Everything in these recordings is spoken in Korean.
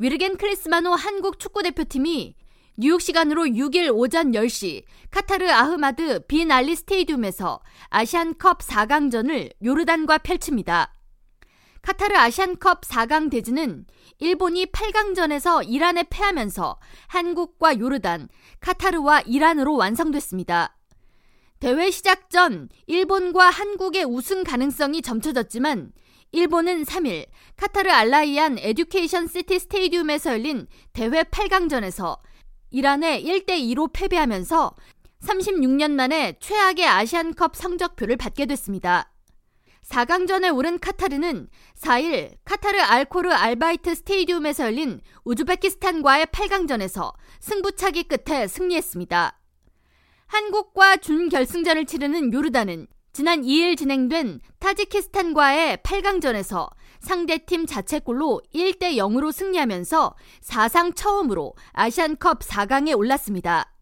위르겐 클린스만호 한국 축구대표팀이 뉴욕 시간으로 6일 오전 10시 카타르 아흐마드 빈 알리 스테이디움에서 아시안컵 4강전을 요르단과 펼칩니다. 카타르 아시안컵 4강 대진은 일본이 8강전에서 이란에 패하면서 한국과 요르단, 카타르와 이란으로 완성됐습니다. 대회 시작 전 일본과 한국의 우승 가능성이 점쳐졌지만 일본은 3일 카타르 알라이안 에듀케이션 시티 스테이디움에서 열린 대회 8강전에서 이란에 1대2로 패배하면서 36년 만에 최악의 아시안컵 성적표를 받게 됐습니다. 4강전에 오른 카타르는 4일 카타르 알코르 알바이트 스테이디움에서 열린 우즈베키스탄과의 8강전에서 승부차기 끝에 승리했습니다. 한국과 준결승전을 치르는 요르단은 지난 2일 진행된 타지키스탄과의 8강전에서 상대팀 자책골로 1대 0으로 승리하면서 사상 처음으로 아시안컵 4강에 올랐습니다.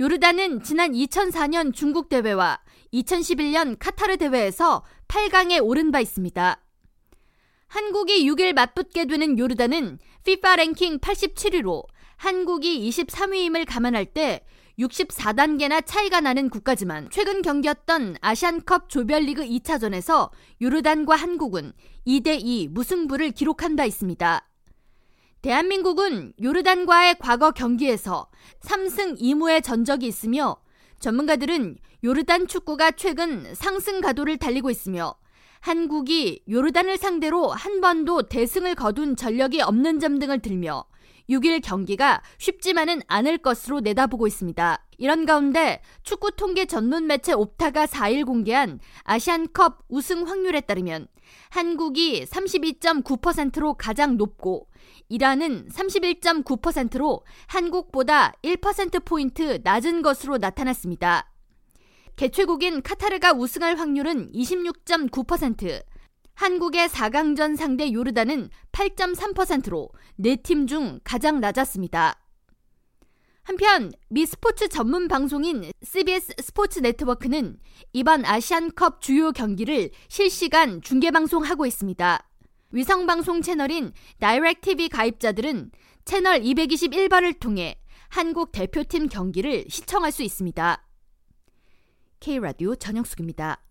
요르단은 지난 2004년 중국 대회와 2011년 카타르 대회에서 8강에 오른 바 있습니다. 한국이 6일 맞붙게 되는 요르단은 FIFA 랭킹 87위로 한국이 23위임을 감안할 때 64단계나 차이가 나는 국가지만 최근 경기였던 아시안컵 조별리그 2차전에서 요르단과 한국은 2대2 무승부를 기록한 바 있습니다. 대한민국은 요르단과의 과거 경기에서 3승 2무의 전적이 있으며 전문가들은 요르단 축구가 최근 상승 가도를 달리고 있으며 한국이 요르단을 상대로 한 번도 대승을 거둔 전력이 없는 점 등을 들며 6일 경기가 쉽지만은 않을 것으로 내다보고 있습니다. 이런 가운데 축구 통계 전문 매체 옵타가 4일 공개한 아시안컵 우승 확률에 따르면 한국이 32.9%로 가장 높고 이란은 31.9%로 한국보다 1%포인트 낮은 것으로 나타났습니다. 개최국인 카타르가 우승할 확률은 26.9%, 한국의 4강전 상대 요르단은 8.3%로 4팀 중 가장 낮았습니다. 한편 미 스포츠 전문 방송인 CBS 스포츠 네트워크는 이번 아시안컵 주요 경기를 실시간 중계방송하고 있습니다. 위성방송 채널인 다이렉TV 가입자들은 채널 221번을 통해 한국 대표팀 경기를 시청할 수 있습니다. K라디오 전영숙입니다.